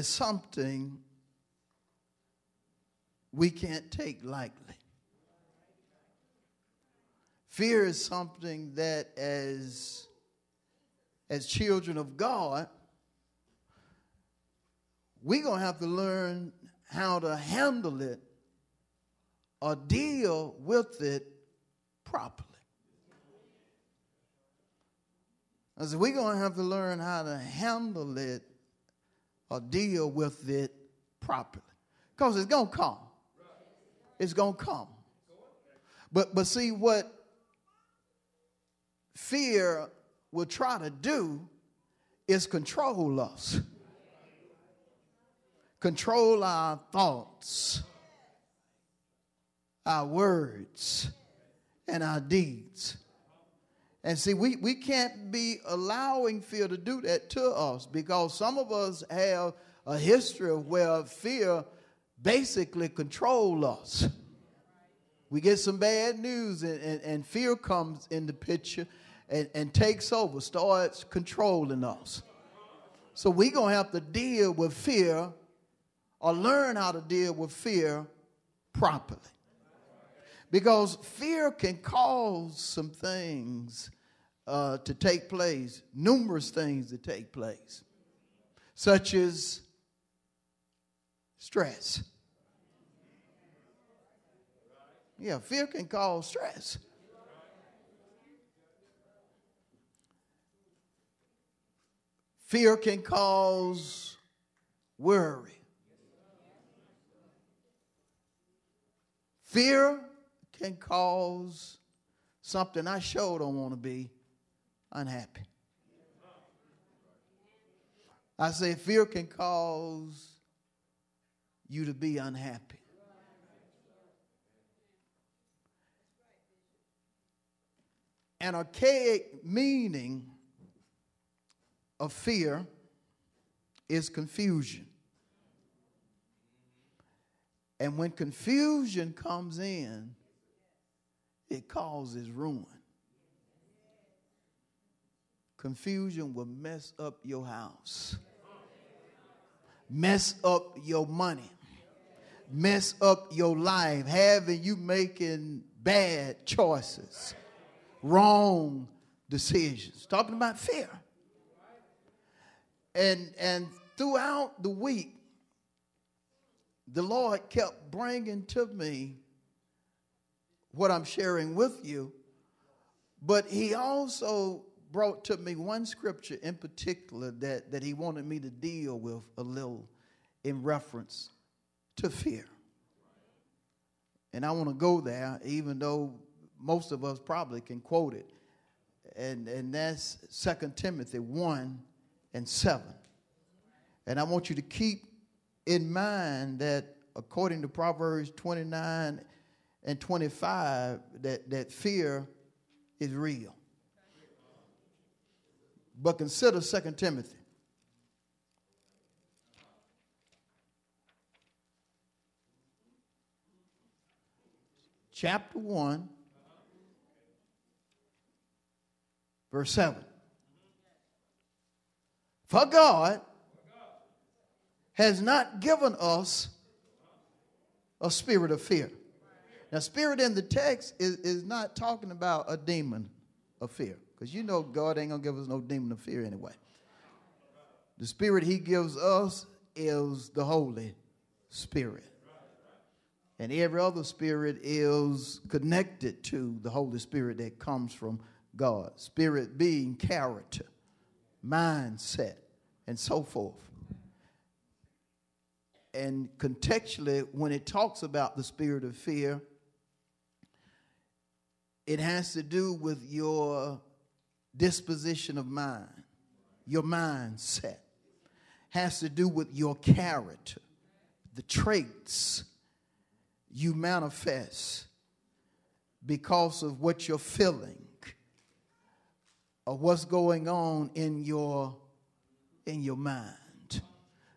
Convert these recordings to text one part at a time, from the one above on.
Is something we can't take lightly. Fear is something that as as children of God, we're going to have to learn how to handle it or deal with it properly. I said, we're going to have to learn how to handle it or deal with it properly. Because it's going to come. It's going to come. But, but see, what fear will try to do is control us, control our thoughts, our words, and our deeds. And see, we, we can't be allowing fear to do that to us because some of us have a history of where fear basically control us. We get some bad news and, and, and fear comes in the picture and, and takes over, starts controlling us. So we're going to have to deal with fear or learn how to deal with fear properly. Because fear can cause some things uh, to take place, numerous things to take place, such as stress. Yeah, fear can cause stress. Fear can cause worry. Fear can cause something I sure don't want to be unhappy. I say fear can cause you to be unhappy. An archaic meaning of fear is confusion. And when confusion comes in, it causes ruin. Confusion will mess up your house, mess up your money, mess up your life, having you making bad choices, wrong decisions. Talking about fear. And, and throughout the week, the Lord kept bringing to me what I'm sharing with you, but He also brought to me one scripture in particular that, that He wanted me to deal with a little in reference to fear. And I want to go there, even though most of us probably can quote it. And, and that's 2 Timothy 1 and 7. And I want you to keep in mind that according to Proverbs 29 and 25, that, that fear is real. But consider 2 Timothy. Chapter 1, verse 7. For God has not given us a spirit of fear. Now, spirit in the text is, is not talking about a demon of fear, because you know God ain't gonna give us no demon of fear anyway. The spirit He gives us is the Holy Spirit. And every other spirit is connected to the Holy Spirit that comes from God. Spirit being character, mindset, and so forth. And contextually, when it talks about the spirit of fear, it has to do with your disposition of mind, your mindset, has to do with your character, the traits you manifest because of what you're feeling or what's going on in your in your mind.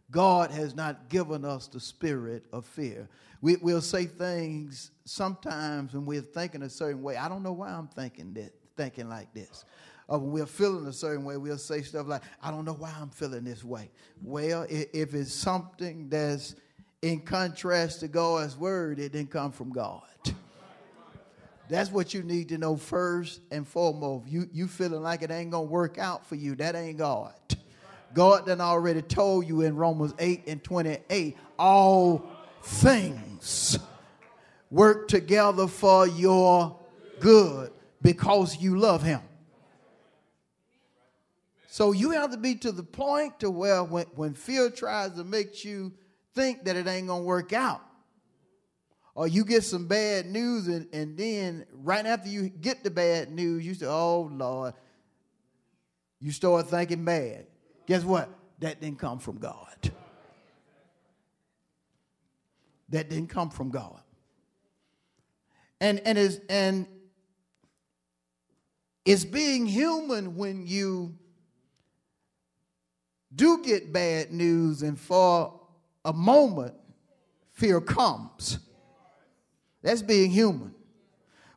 God has not given us the spirit of fear. We, will say things sometimes when we're thinking a certain way. I don't know why I'm thinking that, thinking like this. Or when we're feeling a certain way, we'll say stuff like, I don't know why I'm feeling this way. Well, if it's something that's in contrast to God's word, it didn't come from God. That's what you need to know first and foremost. You you feeling like it ain't gonna work out for you. That ain't God. God done already told you in Romans 8 and 28, all things work together for your good because you love him. So you have to be to the point to where when, when fear tries to make you think that it ain't gonna work out, or you get some bad news and, and then right after you get the bad news, you say, Oh Lord, you start thinking bad. Guess what? That didn't come from God. That didn't come from God. And and is and it's being human when you do get bad news and for a moment fear comes. That's being human.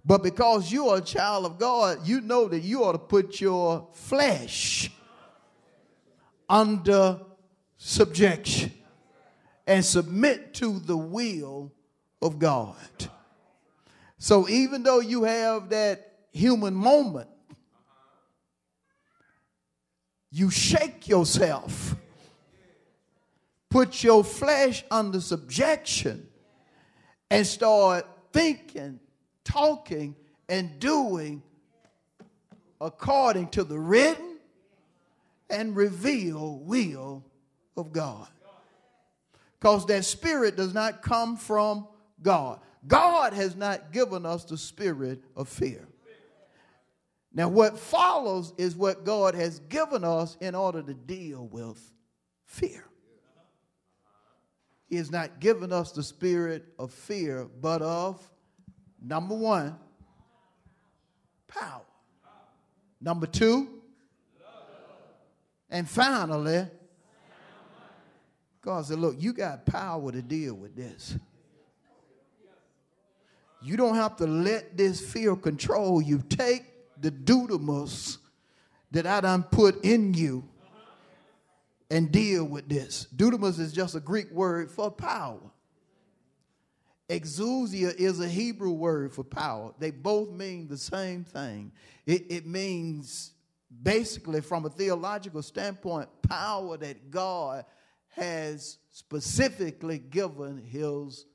But because you are a child of God, you know that you ought to put your flesh under subjection and submit to the will of God. So even though you have that human moment, you shake yourself, put your flesh under subjection, and start thinking, talking, and doing according to the written and revealed will of God. Because that spirit does not come from God. God has not given us the spirit of fear. Now, what follows is what God has given us in order to deal with fear. He has not given us the spirit of fear, but of number one, power. Number two, and finally, God said, Look, you got power to deal with this. You don't have to let this fear control you. Take the dunamis that I done put in you and deal with this. Dunamis is just a Greek word for power. Exousia is a Hebrew word for power. They both mean the same thing. It, it means, basically, from a theological standpoint, power that God has specifically given his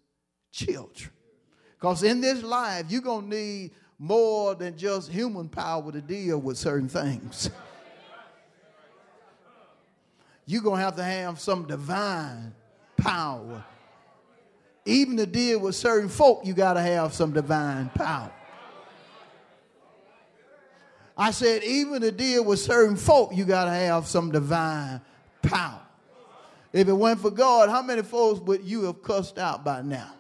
children. Because in this life, you're going to need more than just human power to deal with certain things you're going to have to have some divine power. Even to deal with certain folk, you got to have some divine power. I said, even to deal with certain folk, you got to have some divine power. If it weren't for God, how many folks would you have cussed out by now?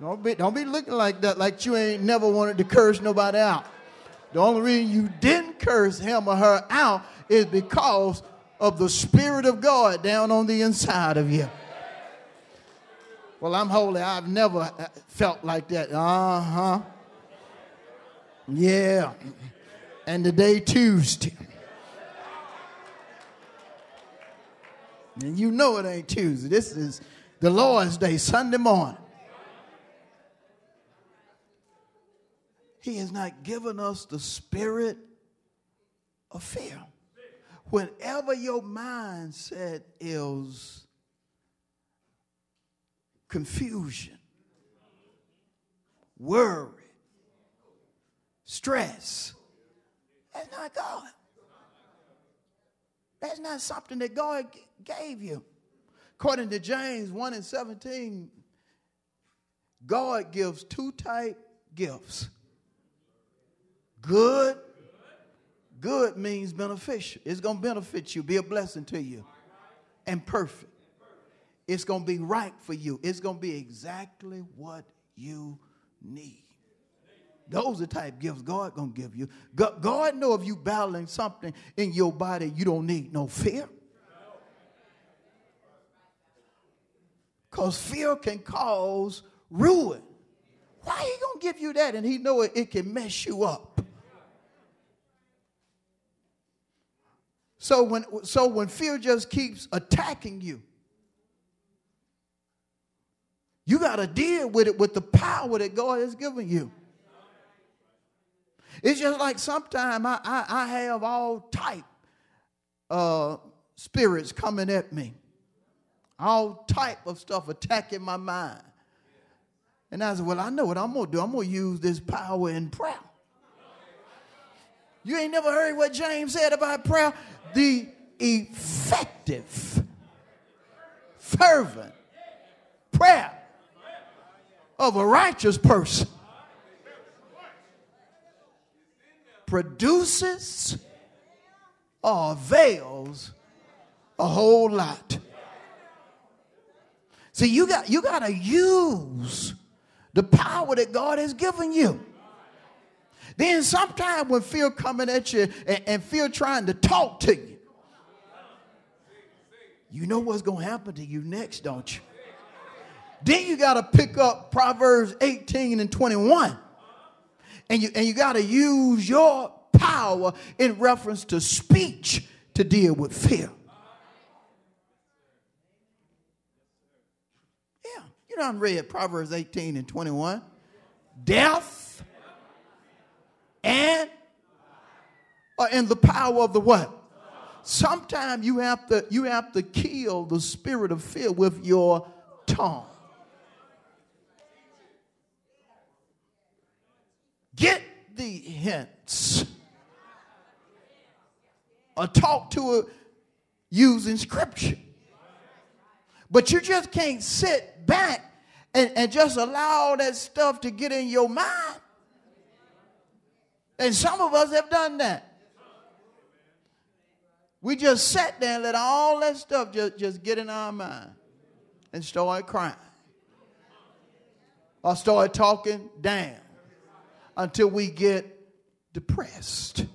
Don't be, don't be looking like that, like you ain't never wanted to curse nobody out. The only reason you didn't curse him or her out is because of the Spirit of God down on the inside of you. Well, I'm holy. I've never uh, felt like that. Uh huh. Yeah. And today, Tuesday. And you know it ain't Tuesday. This is the Lord's Day, Sunday morning. He has not given us the spirit of fear. Whenever your mindset is confusion, worry, stress, that's not God. That's not something that God gave you. According to James 1 and 17, God gives two type gifts good. Good means beneficial. It's going to benefit you, be a blessing to you, and perfect. It's going to be right for you. It's going to be exactly what you need. Those are the type gifts God gonna give you. God, God know if you battling something in your body, you don't need no fear. Because fear can cause ruin. Why he gonna give you that? And he know it, it can mess you up. So when so when fear just keeps attacking you, you got to deal with it with the power that God has given you. It's just like sometimes I, I, I, have all type uh, spirits coming at me, all type of stuff attacking my mind. And I said, well, I know what I'm going to do. I'm going to use this power in prayer. You ain't never heard what James said about prayer? The effective, fervent prayer of a righteous person produces or avails a whole lot. See, you got you got to use the power that God has given you. Then sometimes when fear coming at you and, and fear trying to talk to you, you know what's going to happen to you next, don't you? Then you got to pick up Proverbs 18 and 21 and you, and you got to use your power in reference to speech to deal with fear. Yeah, you know, I read Proverbs 18 and 21. Death and uh, are in the power of the what? Sometimes you have to you have to kill the spirit of fear with your tongue. Get the hints. Or talk to it using scripture. But you just can't sit back and, and just allow that stuff to get in your mind. And some of us have done that. We just sat there and let all that stuff just, just get in our mind and start crying. Or start talking down until we get depressed.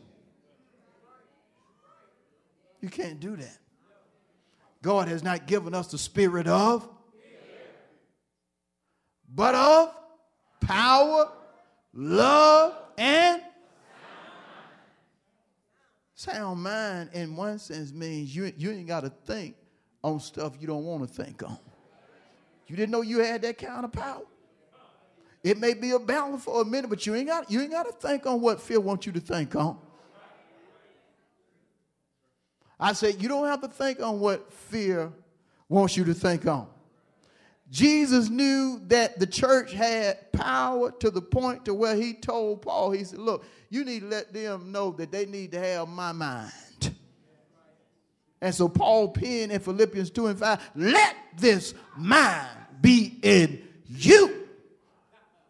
You can't do that. God has not given us the spirit of, but of power, love, and sound mind in one sense means you, you ain't got to think on stuff you don't want to think on. You didn't know you had that kind of power? It may be a balance for a minute, but you ain't got you ain't got to think on what fear wants you to think on. I said you don't have to think on what fear wants you to think on. Jesus knew that the church had power to the point to where he told Paul, he said, look, you need to let them know that they need to have my mind. And so Paul penned in Philippians 2 and 5, let this mind be in you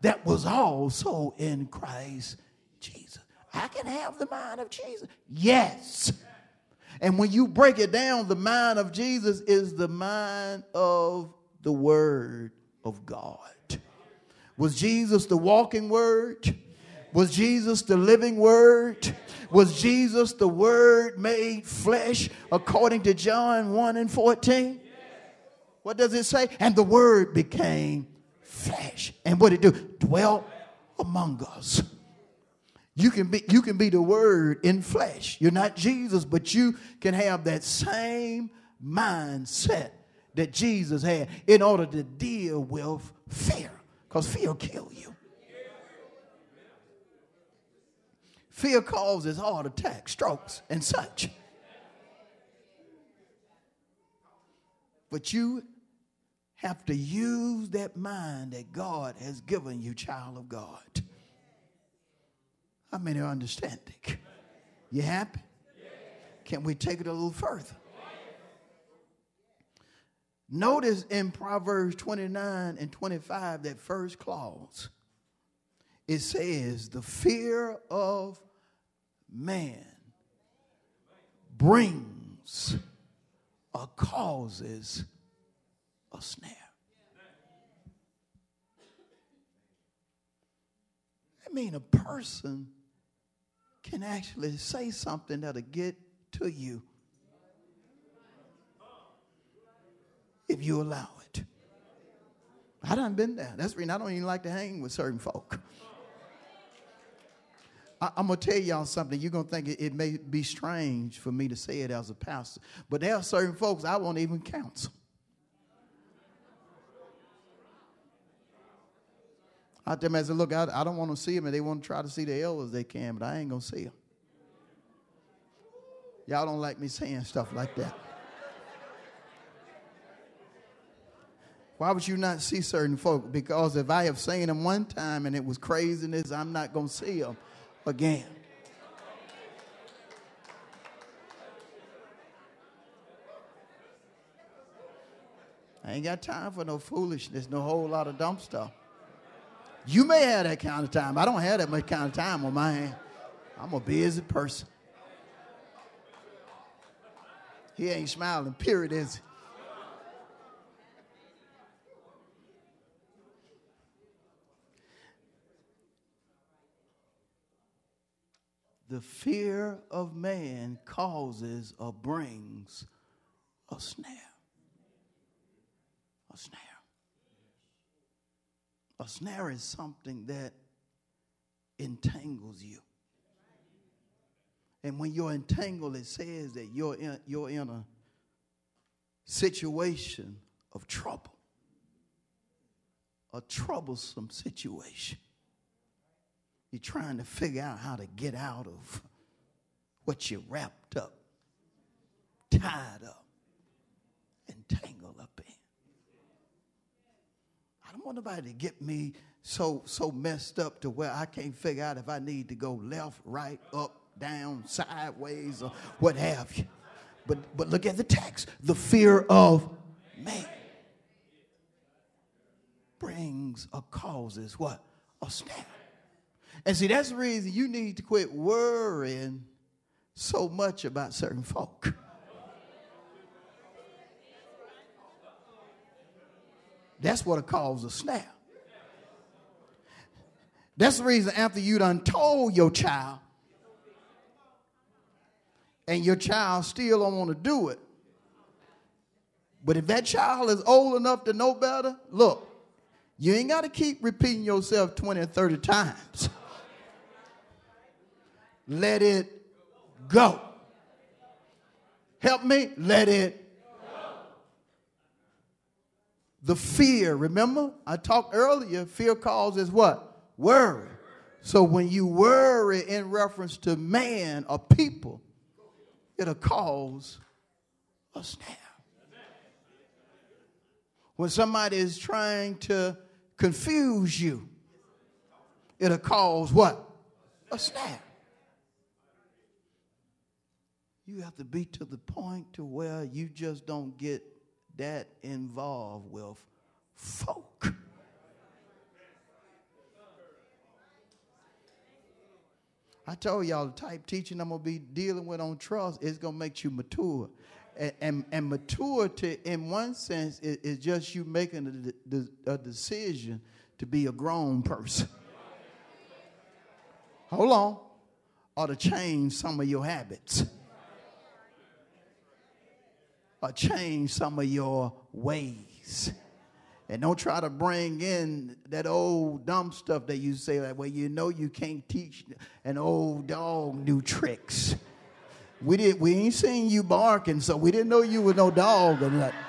that was also in Christ Jesus. I can have the mind of Jesus. Yes. And when you break it down, the mind of Jesus is the mind of the Word of God. Was Jesus the walking Word? Was Jesus the living Word? Was Jesus the Word made flesh according to John 1 and 14? What does it say? And the Word became flesh. And what it do? Dwell among us. You can be you can be the word in flesh. You're not Jesus, but you can have that same mindset that Jesus had in order to deal with fear. Because fear kill you. Fear causes heart attacks, strokes, and such. But you have to use that mind that God has given you, child of God. How many are understanding? You happy? Can we take it a little further? Notice in Proverbs 29 and 25, that first clause, it says, The fear of man brings or causes a snare. I mean, a person can actually say something that'll get to you if you allow it. I done been there. That's the reason I don't even like to hang with certain folk. I, am to tell y'all something. You're to think it, it, may be strange for me to say it as a pastor, but there are certain folks I won't even counsel. Tell them as I look, I, I don't want to see them, and they want to try to see the elders they can, but I ain't going to see them. Y'all don't like me saying stuff like that. Why would you not see certain folk? Because if I have seen them one time and it was craziness, I'm not going to see them again. I ain't got time for no foolishness, no whole lot of dumb stuff. You may have that kind of time. I don't have that much kind of time on my hand. I'm a busy person. He ain't smiling, period, is he? the fear of man causes or brings a snare. A snare. A snare is something that entangles you. And when you're entangled, it says that you're in, you're in a situation of trouble, a troublesome situation. You're trying to figure out how to get out of what you're wrapped up, tied up, and tangled up in. I don't want nobody to get me so so messed up to where I can't figure out if I need to go left, right, up, down, sideways, or what have you. But but look at the text. The fear of man brings or causes what? A snap. And see, that's the reason you need to quit worrying so much about certain folk. That's what it calls a snap. That's the reason after you done told your child and your child still don't want to do it. But if that child is old enough to know better, look, you ain't got to keep repeating yourself 20 or 30 times let it go. Help me, let it go. The fear, remember? I talked earlier, fear causes what? Worry. So when you worry in reference to man or people, it'll cause a snap. When somebody is trying to confuse you, it'll cause what? A snap. You have to be to the point to where you just don't get that involved with folk. I told y'all the type teaching I'm gonna be dealing with on trust is gonna make you mature. And, and, and maturity, in one sense, is, is just you making a, a decision to be a grown person. Hold on. Or to change some of your habits or change some of your ways. And don't try to bring in that old dumb stuff that you say that way. You know you can't teach an old dog new tricks. We didn't—we ain't seen you barking, so we didn't know you was no dog or nothing.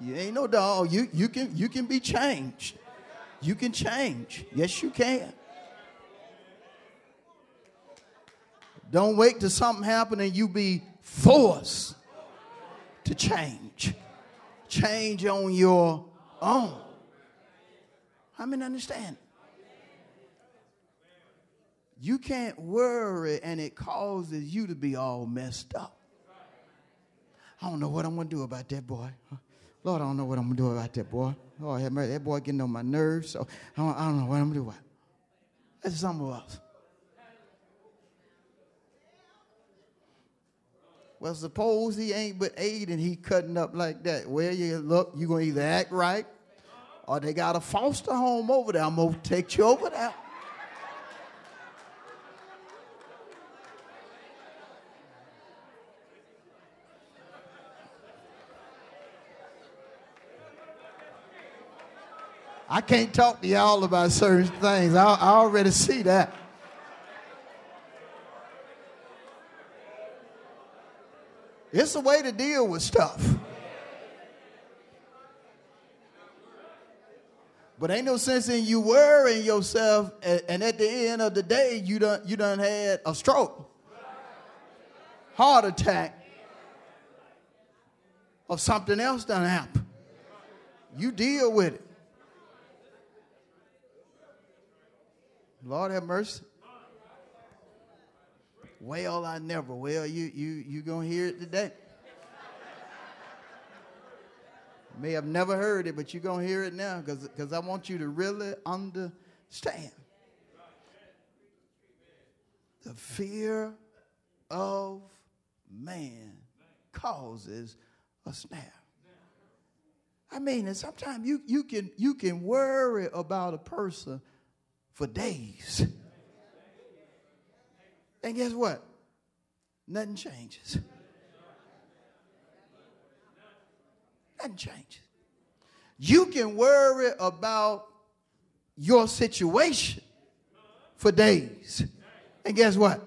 You ain't no dog. You you can you can be changed. You can change. Yes, you can. Don't wait till something happen and you be forced to change. Change on your own. How many understand? You can't worry and it causes you to be all messed up. I don't know what I'm going to do about that boy. Lord, I don't know what I'm going to do about that boy. Oh, that boy getting on my nerves, so I don't, I don't know what I'm going to do about That's some of us. Well, suppose he ain't but eight and he cutting up like that. Well, you look, you're going to either act right or they got a foster home over there. I'm to take you over there. I can't talk to y'all about certain things. I, I already see that. It's a way to deal with stuff. But ain't no sense in you worrying yourself, and, at the end of the day, you done you done had a stroke, heart attack, or something else done happen. You deal with it. Lord have mercy. Well, I never. Well, you you you gonna hear it today. May have never heard it, but you're gonna hear it now because I want you to really understand. The fear of man causes a snare. I mean, and sometimes you, you can you can worry about a person for days. And guess what? Nothing changes. Nothing changes. You can worry about your situation for days. And guess what?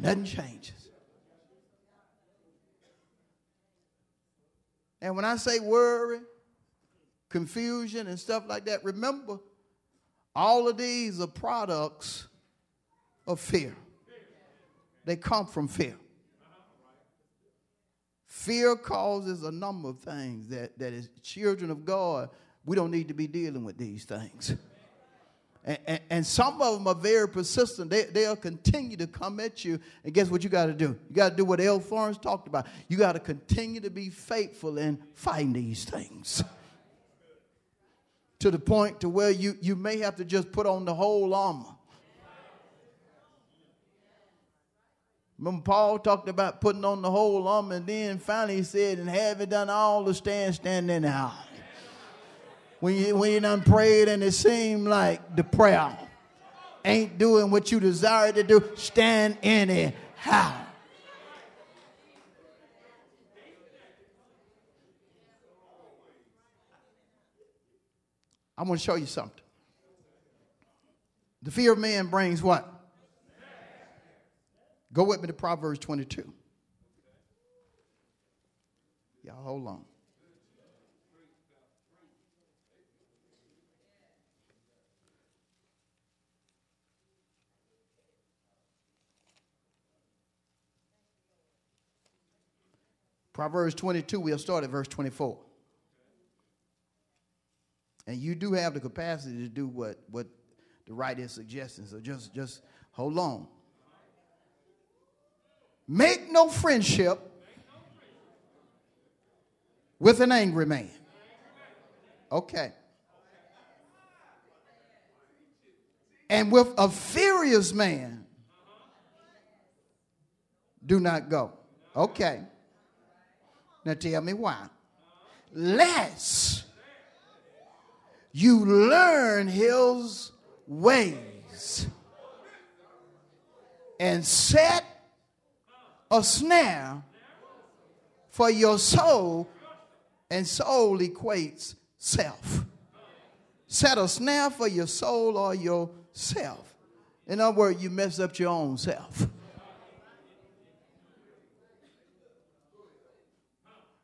Nothing changes. And when I say worry, confusion, and stuff like that, remember all of these are products of fear. They come from fear. Fear causes a number of things that, that as children of God, we don't need to be dealing with these things. And, and, and, some of them are very persistent. They, they'll continue to come at you. And guess what you got to do? You got to do what L. Florence talked about. You got to continue to be faithful in fighting these things to the point to where you, you may have to just put on the whole armor. Remember, Paul talked about putting on the whole armor, and then finally he said, And having done all to stand, stand anyhow. When you, when you done prayed and it seemed like the prayer ain't doing what you desire to do, stand anyhow. I'm going to show you something. The fear of man brings what? Go with me to Proverbs 22. Y'all hold on. Proverbs 22, we'll start at verse 24. And you do have the capacity to do what, what the writer is suggesting. So just, just hold on. Make no friendship with an angry man. Okay. And with a furious man, do not go. Okay. Now tell me why. Lest you learn his ways and set a snare for your soul, and soul equates self. Set a snare for your soul or yourself. In other words, you mess up your own self.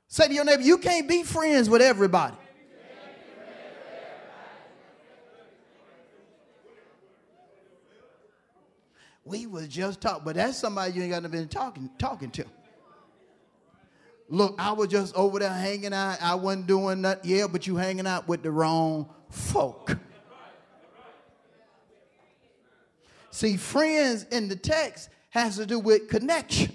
Say to your neighbor, you can't be friends with everybody. We was just talking, but that's somebody you ain't got to been talking talking to. Look, I was just over there hanging out. I wasn't doing nothing. Yeah, but you hanging out with the wrong folk. See, friends in the text has to do with connection.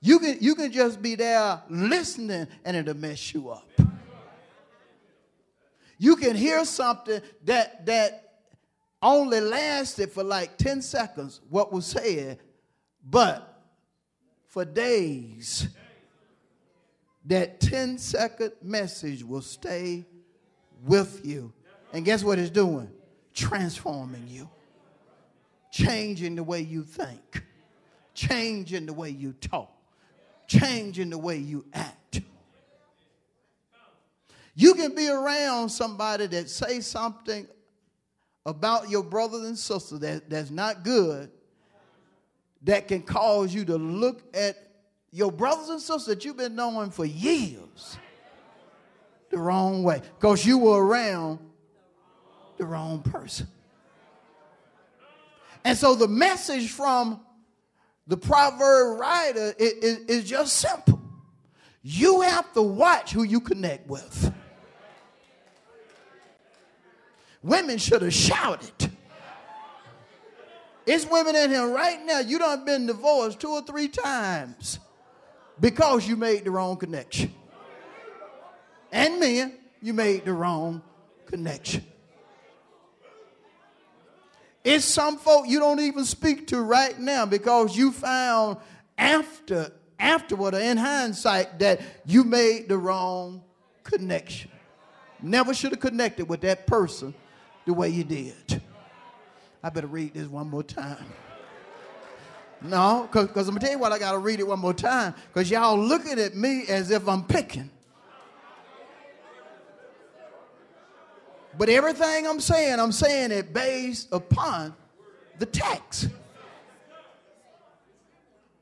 You can, you can just be there listening and it'll mess you up. You can hear something that, that only lasted for like 10 seconds, what was said, but for days, that 10 second message will stay with you. And guess what it's doing? Transforming you, changing the way you think, changing the way you talk, changing the way you act. You can be around somebody that say something about your brothers and sisters that, that's not good that can cause you to look at your brothers and sisters that you've been knowing for years the wrong way because you were around the wrong person. And so the message from the proverb writer is, is, is just simple. You have to watch who you connect with. Women should have shouted. It's women in here right now. You done been divorced two or three times because you made the wrong connection. And men, you made the wrong connection. It's some folk you don't even speak to right now because you found after afterward or in hindsight that you made the wrong connection. Never should have connected with that person the way you did. I better read this one more time. No, because I'm going to tell you what, I got to read it one more time because y'all looking at me as if I'm picking. But everything I'm saying, I'm saying it based upon the text.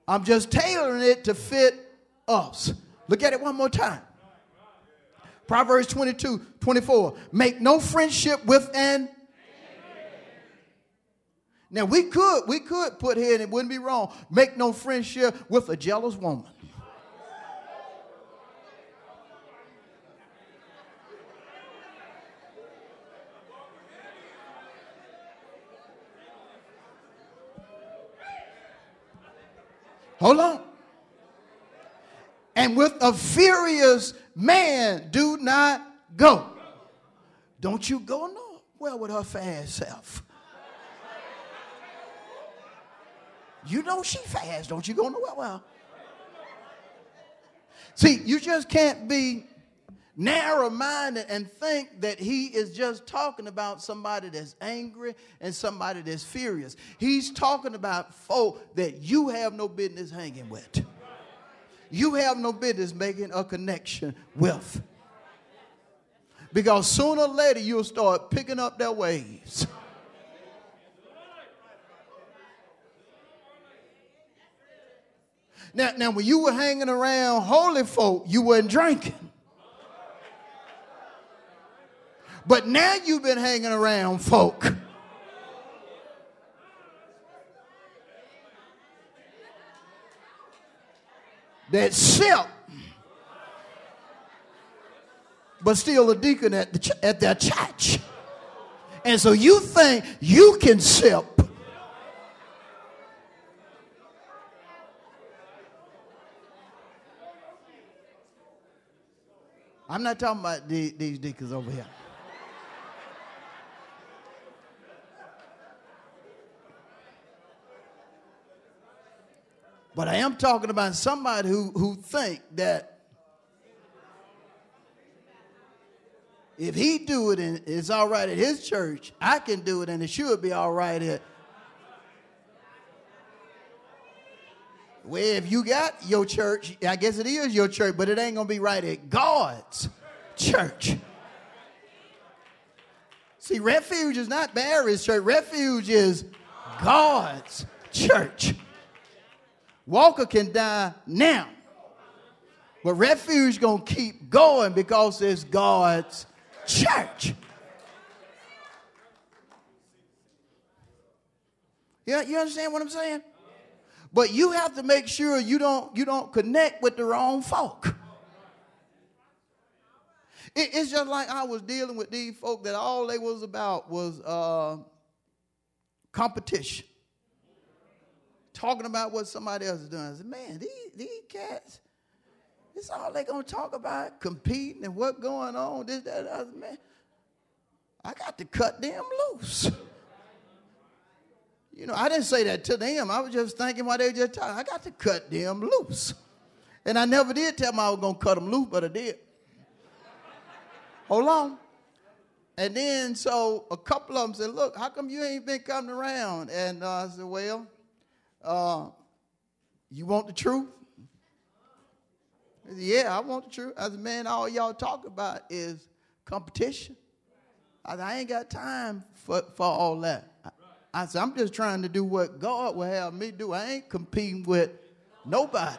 I'm just tailoring it to fit us. Look at it one more time. Proverbs 22, 24. Make no friendship with an now we could we could put here and it wouldn't be wrong. Make no friendship with a jealous woman. Hold on. And with a furious man, do not go. Don't you go no well with her fast self. You know she fast, don't you go nowhere? Well, see, you just can't be narrow minded and think that he is just talking about somebody that's angry and somebody that's furious. He's talking about folk that you have no business hanging with. You have no business making a connection with. Because sooner or later you'll start picking up their ways. Now, now, when you were hanging around holy folk, you weren't drinking. But now you've been hanging around folk. That sip, but still a deacon at, the ch- at their church. And so you think you can sip I'm not talking about the, these deacons over here. But I am talking about somebody who, who think that if he do it and it's all right at his church, I can do it and it should be all right at Well, if you got your church, I guess it is your church, but it ain't to be right at God's church. See, refuge is not Barry's church. Refuge is God's church. Walker can die now. But refuge going to keep going because it's God's church. Yeah, you understand what I'm saying? But you have to make sure you don't, you don't connect with the wrong folk. It, it's just like I was dealing with these folk that all they was about was uh, competition. Talking about what somebody else is doing. I said, man, these, these cats, this all they gonna talk about, competing and what going on, this, that, other, man. I got to cut them loose. you know, I didn't say that to them. I was just thinking while they were just talking, I got to cut them loose. And I never did tell them I was to cut them loose, but I did. Hold on. And then, so a couple of them said, Look, how come you ain't been coming around? And uh, I said, Well, uh, you want the truth? Said, yeah, I want the truth. I said, Man, all y'all talk about is competition. I said, I ain't got time for, for all that. I, I said, I'm just trying to do what God will have me do. I ain't competing with nobody.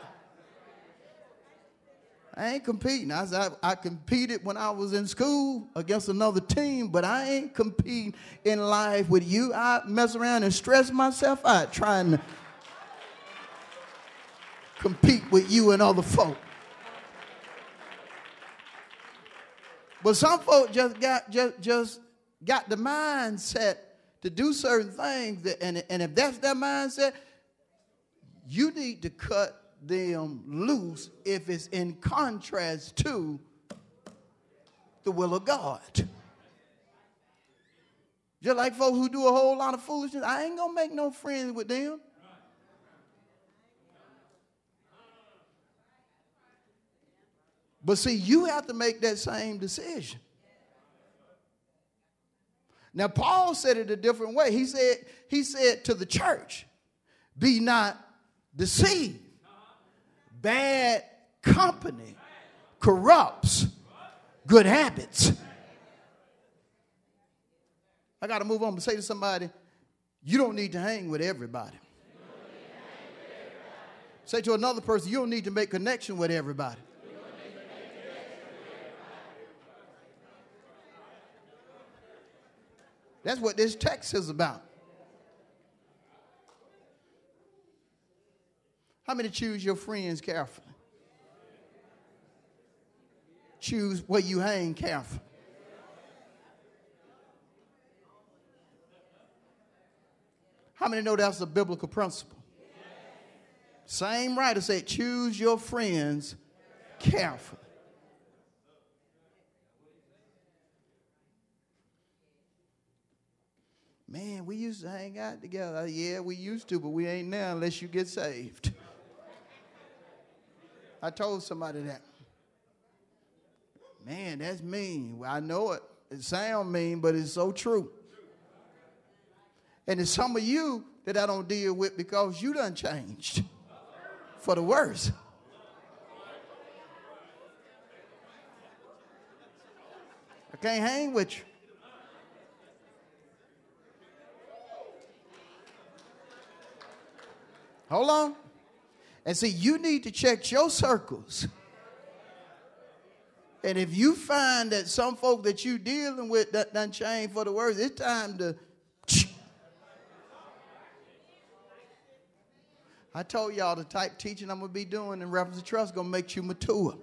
I ain't competing. I, I, I, competed when I was in school against another team, but I ain't competing in life with you. I mess around and stress myself out trying to compete with you and other folk. But some folk just got just just got the mindset to do certain things, that, and, and if that's their mindset, you need to cut them loose if it's in contrast to the will of God. Just like folks who do a whole lot of foolishness, I ain't gonna make no friends with them. But see, you have to make that same decision. Now, Paul said it a different way. He said, he said to the church, be not deceived bad company corrupts good habits. I got to move on to say to somebody, you don't need to hang with everybody. Say to another person, you don't need to make connection with everybody. That's what this text is about. How many choose your friends carefully? Choose where you hang carefully. How many know that's a biblical principle? Same writer said, choose your friends carefully. Man, we used to hang out together. Yeah, we used to, but we ain't now unless you get saved. I told somebody that. Man, that's mean. I know it. It sounds mean, but it's so true. And it's some of you that I don't deal with because you done changed for the worse. I can't hang with you. Hold on. And see, you need to check your circles. And if you find that some folk that you dealing with that done changed for the worse, it's time to. I told y'all the type teaching I'm gonna be doing in reference to trust gonna make you mature.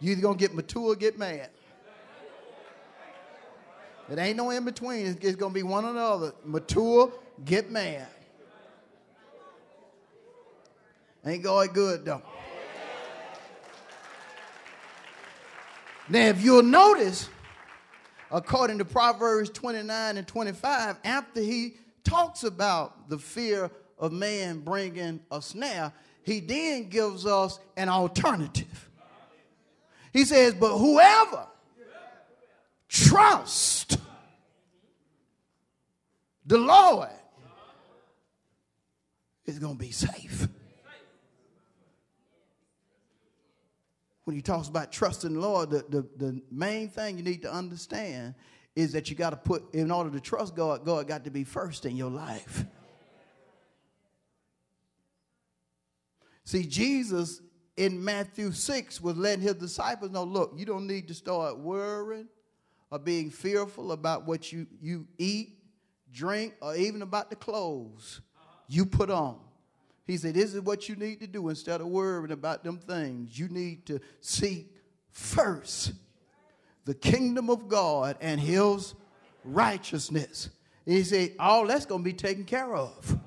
You either gonna get mature or get mad. It ain't no in between. It's gonna be one or the other. Mature, get mad. Ain't going good though. Now, if you'll notice, according to Proverbs 29 and 25, after he talks about the fear of man bringing a snare, he then gives us an alternative. He says, But whoever trusts the Lord is going to be safe. When he talks about trusting the Lord, the, the, the main thing you need to understand is that you got to put, in order to trust God, God got to be first in your life. See, Jesus in Matthew 6 was letting his disciples know look, you don't need to start worrying or being fearful about what you, you eat, drink, or even about the clothes you put on. He said, This is what you need to do instead of worrying about them things. You need to seek first the kingdom of God and his righteousness. he said, All that's going to be taken care of.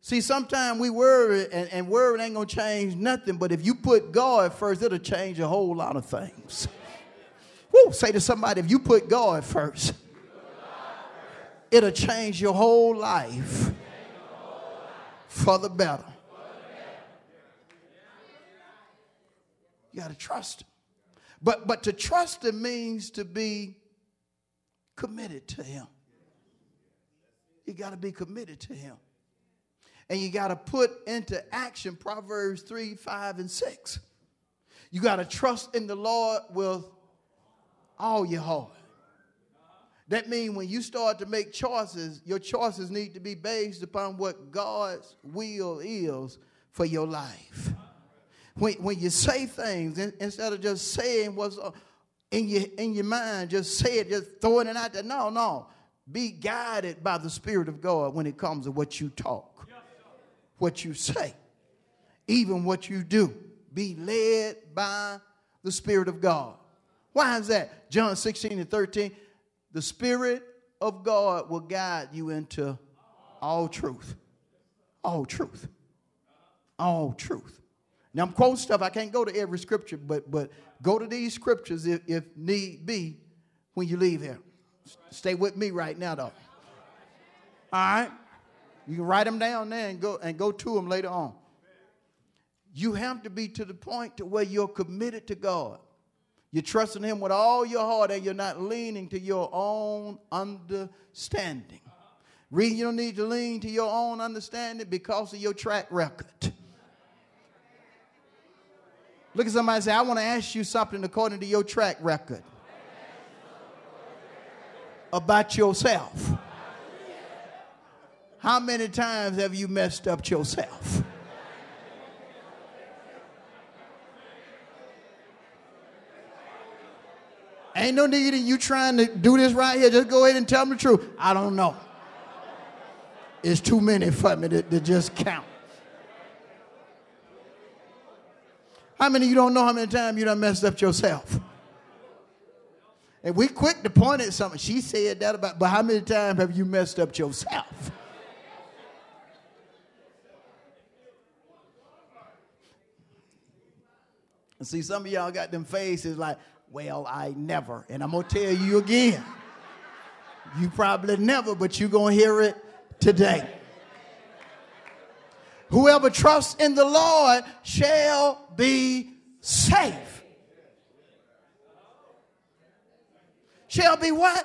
See, sometimes we worry, and, and worry ain't going to change nothing, but if you put God first, it'll change a whole lot of things. Woo, say to somebody, if you put God first, it'll change your whole life for the better. You got to trust him. But, but to trust him means to be committed to him. You got to be committed to him. And you got to put into action Proverbs 3, 5, and 6. You got to trust in the Lord with all your heart. That means when you start to make choices, your choices need to be based upon what God's will is for your life. When, when you say things, instead of just saying what's uh, in your, in your mind, just say it, just throwing it out there. No, no. Be guided by the Spirit of God when it comes to what you talk, what you say, even what you do. Be led by the Spirit of God. Why is that? John 16 and 13. The Spirit of God will guide you into all truth. All truth. All truth. Now I'm quoting stuff. I can't go to every scripture, but but go to these scriptures if, if need be when you leave here. Stay with me right now, though. All right? You can write them down there and go and go to them later on. You have to be to the point to where you're committed to God. You're trusting Him with all your heart and you're not leaning to your own understanding. You don't need to lean to your own understanding because of your track record. Look at somebody say, I want to ask you something according to your track record about yourself. How many times have you messed up yourself? Ain't no need in you trying to do this right here. Just go ahead and tell them the truth. I don't know. It's too many for me to, to just count. How many of you don't know how many times you done messed up yourself? And we quick to point at something. She said that about, but how many times have you messed up yourself? And see, some of y'all got them faces like, well, I never. And I'm going to tell you again. You probably never, but you're going to hear it today. Whoever trusts in the Lord shall be safe. Shall be what?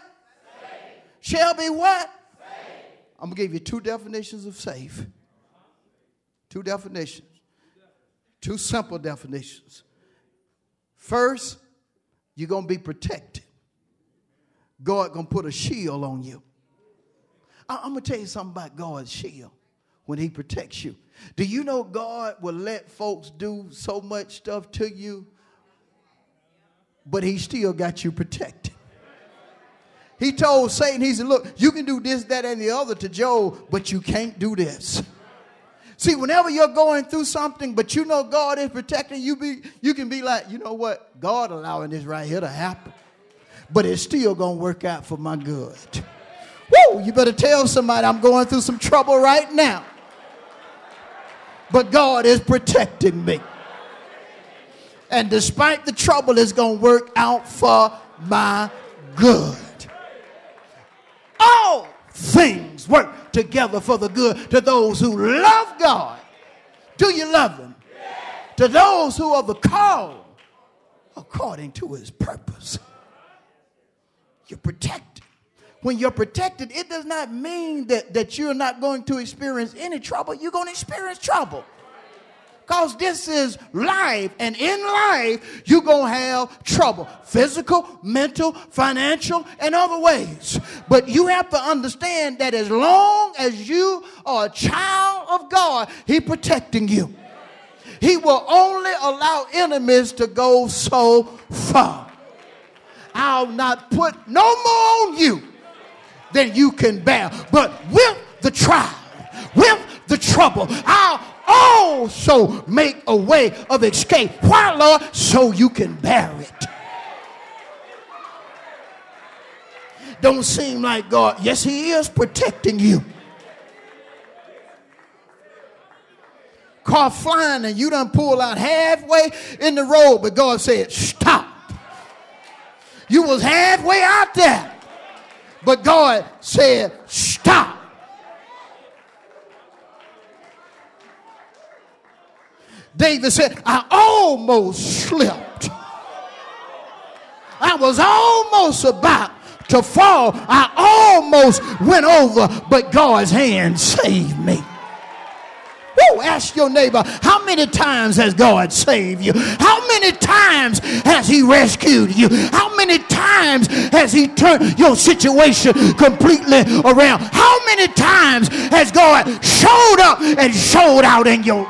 Safe. Shall be what? Safe. I'm going to give you two definitions of safe. Two definitions. Two simple definitions. First, you're going to be protected. God going to put a shield on you. I'm going to tell you something about God's shield when he protects you. Do you know God will let folks do so much stuff to you, but he still got you protected? He told Satan, he said, Look, you can do this, that, and the other to Job, but you can't do this. See, whenever you're going through something, but you know God is protecting you, be you can be like, you know what? God allowing this right here to happen. But it's still gonna work out for my good. Woo! You better tell somebody I'm going through some trouble right now but God is protecting me. And despite the trouble, it's to work out for my good. All things work together for the good to those who love God. Do you love Him? To those who are the called according to His purpose. You're protected. When you're protected, it does not mean that, that you're not going to experience any trouble. You're going to experience trouble because this is life. And in life, you're going to have trouble physical, mental, financial, and other ways. But you have to understand that as long as you are a child of God, He's protecting you. He will only allow enemies to go so far. I'll not put no more on you than you can bear. But with the trial, with the trouble, I'll also make a way of escape. Why, Lord? So you can bear it. Don't seem like God. Yes, He is protecting you. Car flying and you done pull out halfway in the road, but God said, stop. You was halfway out there But God said, Stop. David said, I almost slipped. I was almost about to fall. I almost went over, but God's hand saved me. Woo, ask your neighbor, how many times has God saved you? How many times has He rescued you? How many times has He turned your situation completely around? How many times has God showed up and showed out in your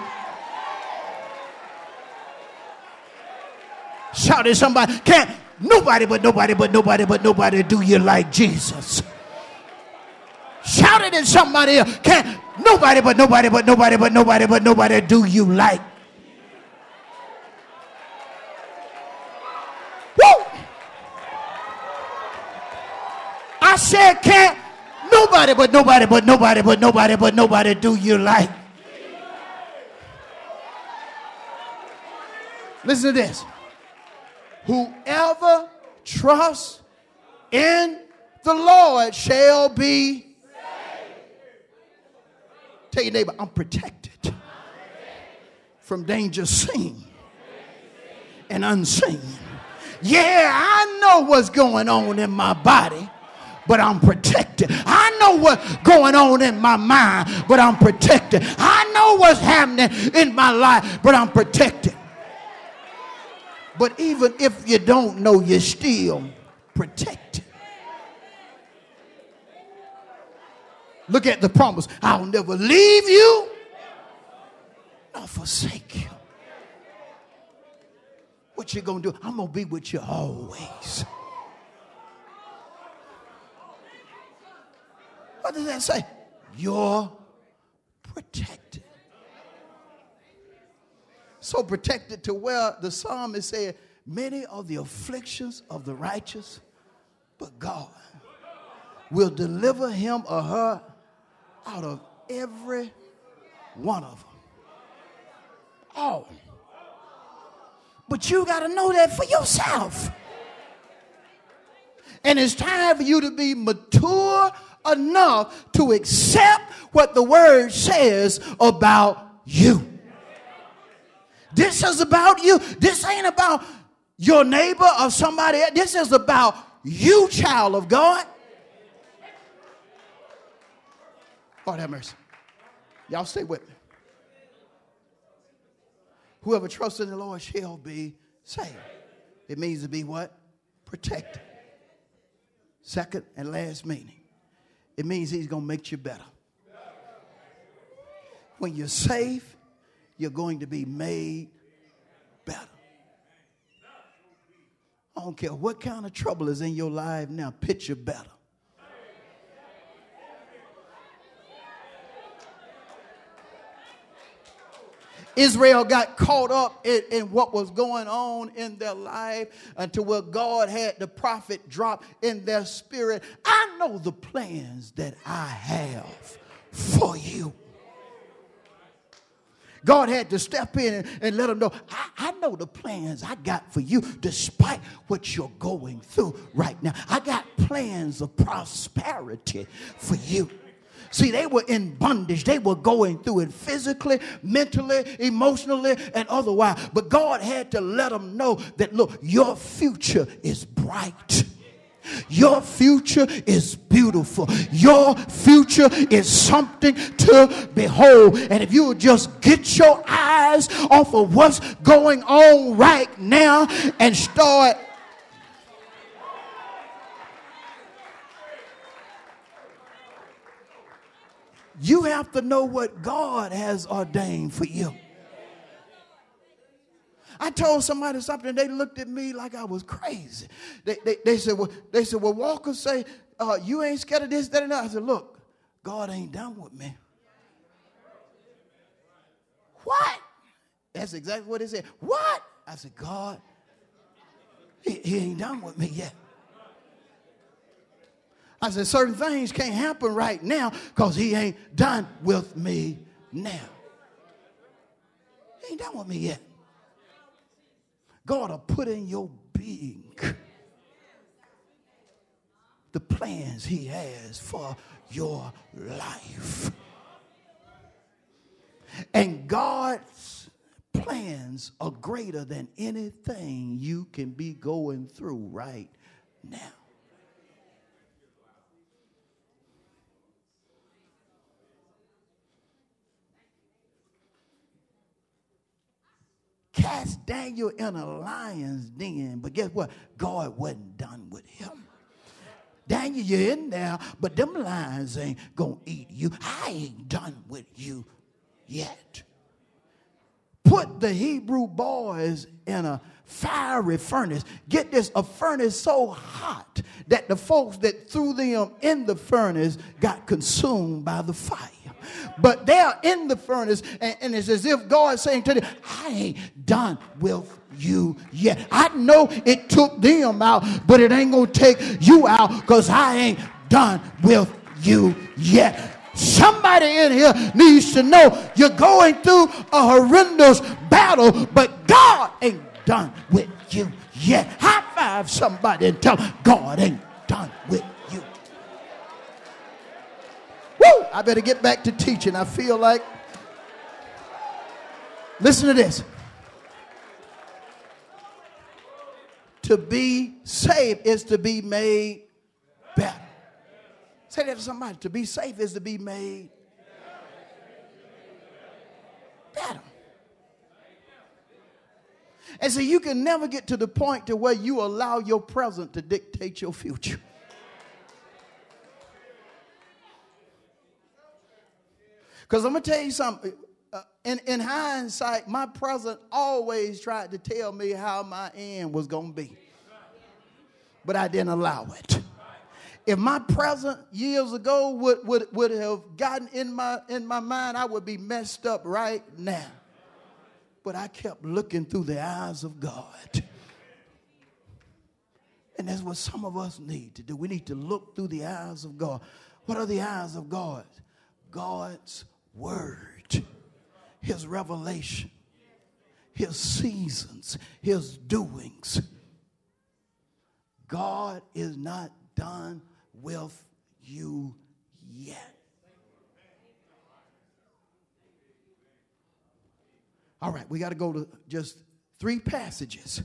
Shout at somebody. Can't nobody but nobody but nobody but nobody do you like Jesus. Shout it at somebody. Can't nobody but nobody but nobody but nobody but nobody do you like. Woo! I said can't nobody but nobody but nobody but nobody but nobody do you like. Listen to this. Whoever trusts in the Lord shall be Tell your neighbor, I'm protected from danger seen and unseen. Yeah, I know what's going on in my body, but I'm protected. I know what's going on in my mind, but I'm protected. I know what's happening in my life, but I'm protected. But even if you don't know, you're still protected. Look at the promise I'll never leave you nor forsake you. What you gonna do? I'm gonna be with you always. What does that say? You're protected. So protected to where the psalmist said, Many are the afflictions of the righteous, but God will deliver him or her out of every one of them. All. Oh. But you got to know that for yourself. And it's time for you to be mature enough to accept what the word says about you. This is about you. This ain't about your neighbor or somebody else. This is about you, child of God. Lord have mercy. Y'all stay with me. Whoever trusts in the Lord shall be saved. It means to be what? Protected. Second and last meaning. It means he's going to make you better. When you're safe, you're going to be made better. I don't care what kind of trouble is in your life now, picture better. Israel got caught up in, in, what was going on in their life until where God had the prophet drop in their spirit. I know the plans that I have for you. God had to step in and, and let them know, I, I know the plans I got for you despite what you're going through right now. I got plans of prosperity for you. See, they were in bondage. They were going through it physically, mentally, emotionally, and otherwise. But God had to let them know that, look, your future is bright. Your future is beautiful. Your future is something to behold. And if you would just get your eyes off of what's going on right now and start You have to know what God has ordained for you. I told somebody something, they looked at me like I was crazy. They, they, they said, well, they said, well, Walker say, uh, you ain't scared of this, that, and that. I said, look, God ain't done with me. What? That's exactly what they said. What? I said, God, he, he ain't done with me yet. I said, certain things can't happen right now because he ain't done with me now. He ain't done with me yet. God will put in your being the plans he has for your life. And God's plans are greater than anything you can be going through right now. Cast Daniel in a lion's den, but guess what? God wasn't done with him. Daniel, you're in there, but them lions ain't gonna eat you. I ain't done with you yet. Put the Hebrew boys in a fiery furnace. Get this, a furnace so hot that the folks that threw them in the furnace got consumed by the fire. But they're in the furnace, and, and it's as if God's saying to them, I ain't done with you yet. I know it took them out, but it ain't gonna take you out because I ain't done with you yet. Somebody in here needs to know you're going through a horrendous battle, but God ain't done with you yet. High five somebody and tell them, God ain't done with you. Woo! I better get back to teaching. I feel like. Listen to this. To be saved is to be made better. Say that to somebody. To be safe is to be made better. And so you can never get to the point to where you allow your present to dictate your future. Because I'm going to tell you something. Uh, in, in hindsight, my present always tried to tell me how my end was going to be. But I didn't allow it. If my present years ago would, would, would have gotten in my, in my mind, I would be messed up right now. But I kept looking through the eyes of God. And that's what some of us need to do. We need to look through the eyes of God. What are the eyes of God? God's word, his revelation, his seasons, his doings. God is not done with you yet. All right, we got to go to just three passages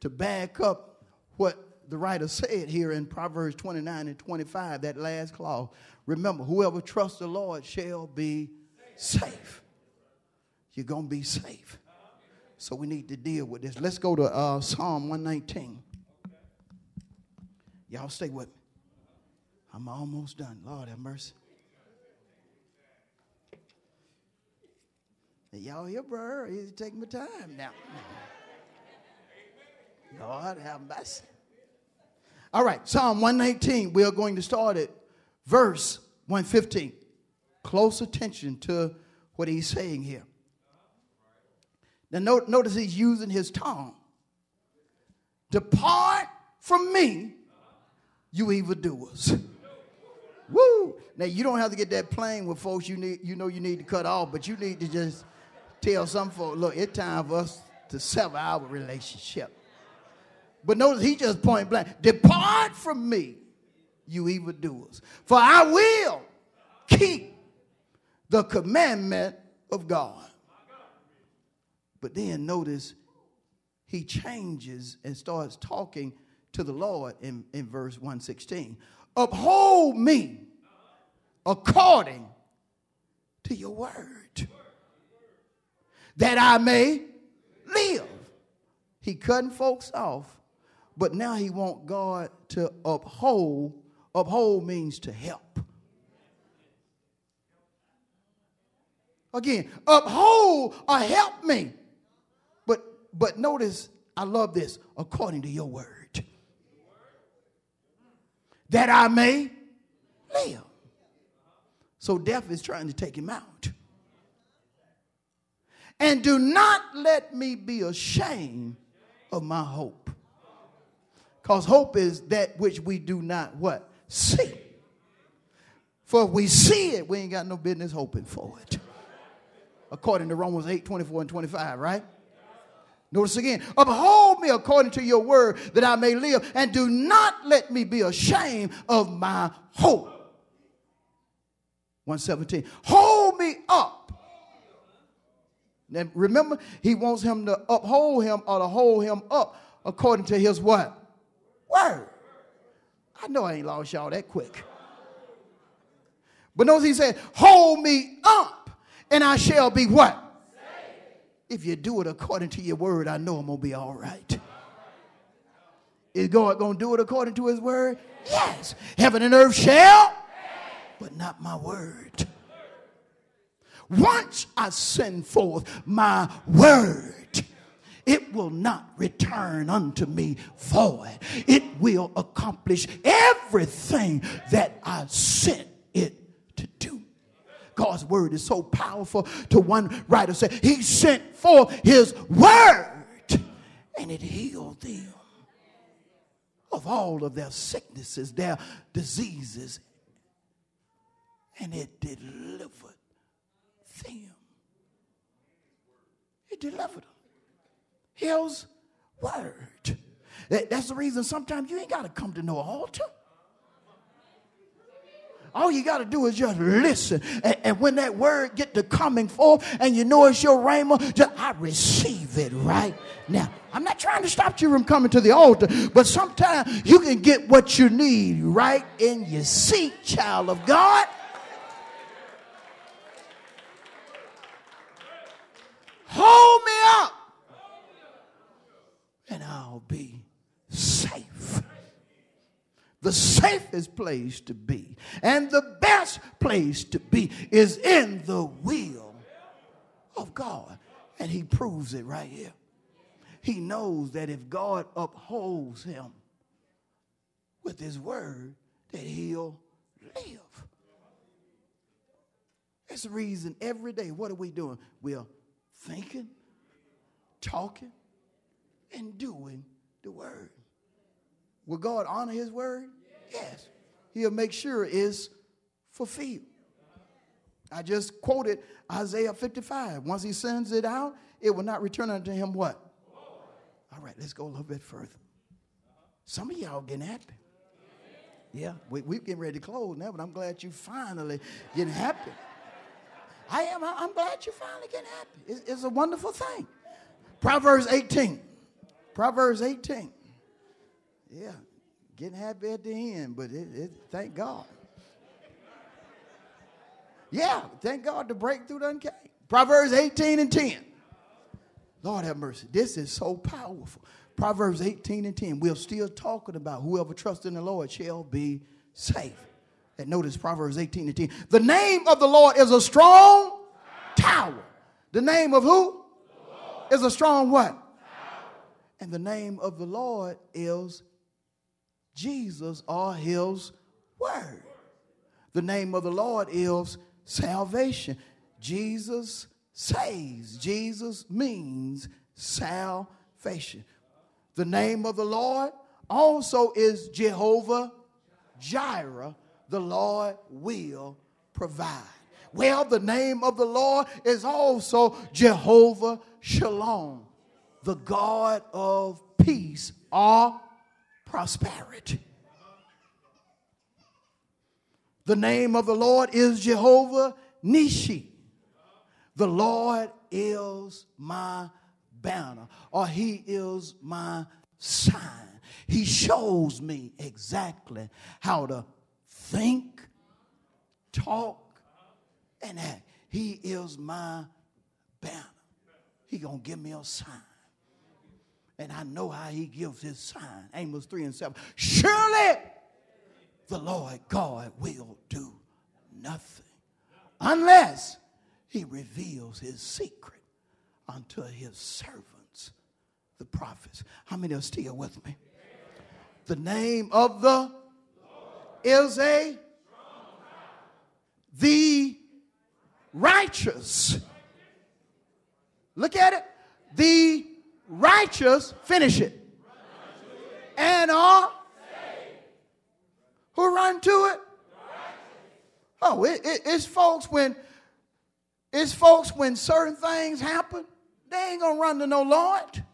to back up what the writer said here in Proverbs 29 and 25, that last clause. Remember, whoever trusts the Lord shall be safe. You're going to be safe. So we need to deal with this. Let's go to uh, Psalm 119. Y'all stay with me. I'm almost done. Lord have mercy. Y'all here, bro? He's taking my time now. Lord have mercy. All right, Psalm 119. We are going to start at verse 115. Close attention to what he's saying here. Now, notice he's using his tongue. Depart from me, you evildoers. Woo! Now you don't have to get that plain with folks you need you know you need to cut off, but you need to just tell some folks, look, it's time for us to sever our relationship. But notice he just point blank, depart from me, you evildoers, for I will keep the commandment of God. But then notice he changes and starts talking to the Lord in, in verse 116. Uphold me according to your word, that I may live. He cutting folks off, but now he want God to uphold. Uphold means to help. Again, uphold or help me. But but notice, I love this, according to your word that I may live. So death is trying to take him out. And do not let me be ashamed of my hope. Because hope is that which we do not what? See. For if we see it, we ain't got no business hoping for it. According to Romans 8, 24 and 25, right? Notice again, uphold me according to your word that I may live, and do not let me be ashamed of my hope. 117. Hold me up. Now remember, he wants him to uphold him or to hold him up according to his what? Word. I know I ain't lost y'all that quick. But notice he said, Hold me up, and I shall be what? If you do it according to your word, I know I'm going to be all right. Is God going to do it according to his word? Yes. Heaven and earth shall, but not my word. Once I send forth my word, it will not return unto me void. It will accomplish everything that I sent it to do. God's word is so powerful. To one writer said, He sent forth His word and it healed them of all of their sicknesses, their diseases, and it delivered them. It delivered them. His word. That's the reason sometimes you ain't got to come to no altar. All you got to do is just listen. And, and, when that word get to coming forth and you know it's your rhema, just, I receive it right now. I'm not trying to stop you from coming to the altar, but sometimes you can get what you need right in your seat, child of God. Hold me up and I'll be safe the safest place to be and the best place to be is in the will of God. And he proves it right here. He knows that if God upholds him with his word, that he'll live. That's the reason every day, what are we doing? We're thinking, talking, and doing the word. Will God honor his word? Yes. He'll make sure it's fulfilled. I just quoted Isaiah 55. Once he sends it out, it will not return unto him what? All right, let's go a little bit further. Some of y'all getting happy. Yeah, we, we're getting ready to close now, but I'm glad you finally getting happy. I am. I'm glad you finally getting happy. It's, it's a wonderful thing. Proverbs 18. Proverbs 18. Yeah, getting happy at the end, but it, it, thank God. Yeah, thank God the breakthrough done came. Proverbs 18 and 10. Lord have mercy. This is so powerful. Proverbs 18 and 10. We're still talking about whoever trusts in the Lord shall be safe. And notice Proverbs 18 and 10. The name of the Lord is a strong tower. The name of who? Is a strong what? And the name of the Lord is Jesus or his word. The name of the Lord is salvation. Jesus saves. Jesus means salvation. The name of the Lord also is Jehovah Jireh. The Lord will provide. Well, the name of the Lord is also Jehovah Shalom, the God of peace or prosperity. The name of the Lord is Jehovah Nissi. The Lord is my banner, or He is my sign. He shows me exactly how to think, talk, and act. He is my banner. He gonna give me a sign. And I know how he gives his sign. Amos 3 and 7. Surely the Lord God will do nothing unless he reveals his secret unto his servants, the prophets. How many are still with me? The name of the is a the righteous. Look at it. The righteous, finish it. And are who run to it? Oh, it, it, it's folks when it's folks when certain things happen, they ain't gonna run to no Lord.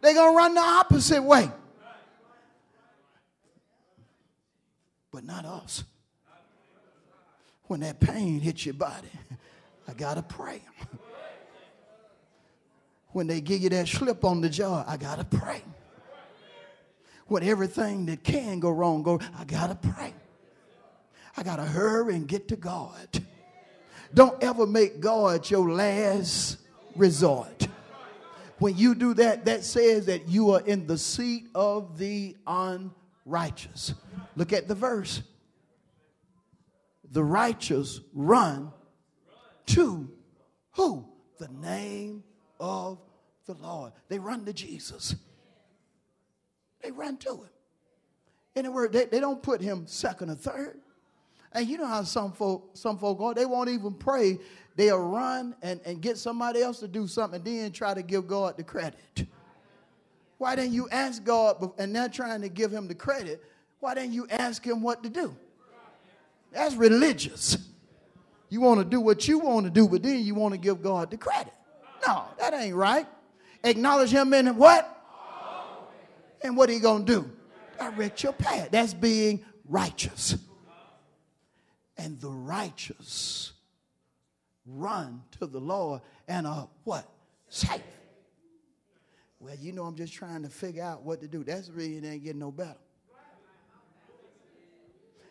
They're going to run the opposite way. But not us. When that pain hits your body, I got to pray. When they give you that slip on the jaw, I got to pray. When everything that can go wrong go, I got to pray. I got to hurry and get to God. Don't ever make God your last resort. When you do that, that says that you are in the seat of the unrighteous. Look at the verse. The righteous run to who? The name of the Lord. They run to Jesus. They run to him. In they, they don't put him second or third. And you know how some folk, some folk are, they won't even pray. They'll run and, and get somebody else to do something then try to give God the credit. Why didn't you ask God, and they're trying to give him the credit, why didn't you ask him what to do? That's religious. You want to do what you want to do, but then you want to give God the credit. No, that ain't right. Acknowledge him in what? And what going to do? Direct your path. That's being righteous and the righteous run to the Lord and are what? Safe. Well, you know, I'm just trying to figure out what to do. That's really ain't getting no better.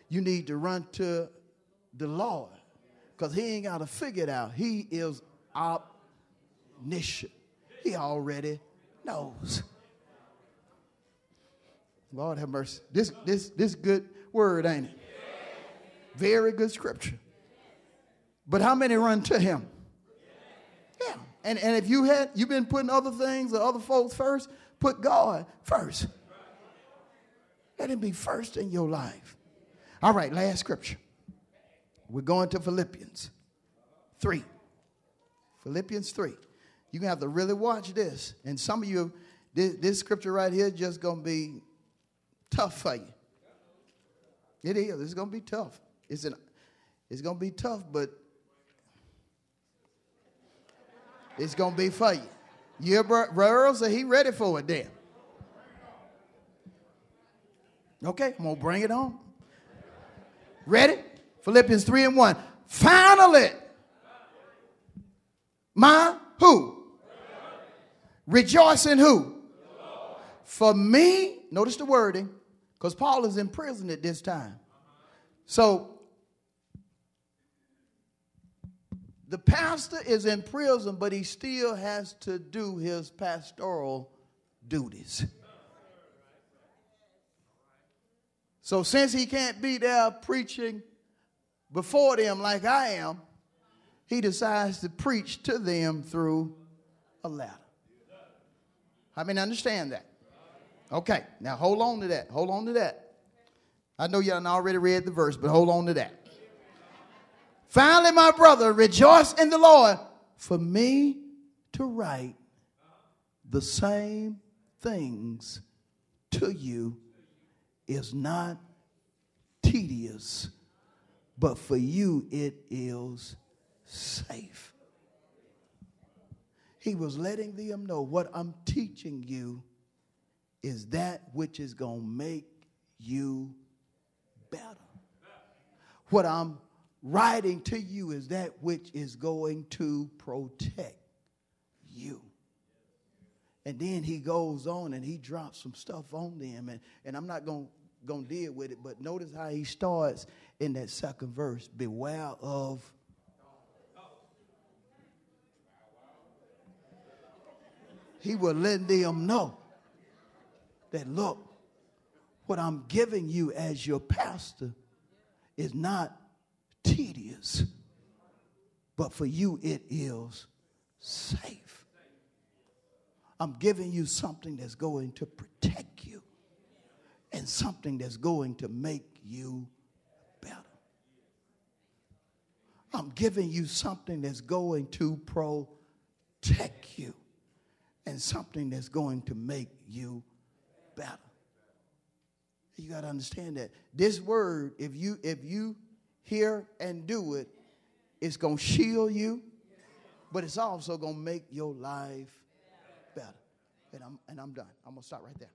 You need to run to the Lord because he ain't got to figure it out. He is omniscient. He already knows. Lord have mercy. This this this good word, ain't it? Very good scripture. But how many run to him? Yeah. And, and if you had you've been putting other things or other folks first, put God first. Let him be first in your life. All right, last scripture. We're going to Philippians 3. Philippians 3. You're going to have to really watch this. And some of you, this, this scripture right here just going to be tough for you. It is. It's going to be tough. It's, an, it's going to be tough, but it's going to be for you. Yeah, bro, Earl said he ready for it then. Okay, I'm going to bring it on. Ready? Philippians 3 and 1. Finally, my who? Rejoice in who? For me, notice the wording, because Paul is in prison at this time. So The pastor is in prison, but he still has to do his pastoral duties. So, since he can't be there preaching before them like I am, he decides to preach to them through a letter. I mean, understand that. Okay, now hold on to that. Hold on to that. I know y'all already read the verse, but hold on to that. Finally, my brother, rejoice in the Lord. For me to write the same things to you is not tedious, but for you it is safe. He was letting them know what I'm teaching you is that which is going to make you better. What I'm writing to you is that which is going to protect you. And then he goes on and he drops some stuff on them. And, and I'm not going to deal with it, but notice how he starts in that second verse Beware of. He will let them know that, look, what I'm giving you as your pastor is not tedious, but for you it is safe. I'm giving you something that's going to protect you and something that's going to make you better. I'm giving you something that's going to protect you and something that's going to make you better. You got to understand that this word, if you if you hear and do it, it's going to shield you, but it's also going to make your life better. And I'm, and I'm done. I'm going to stop right there.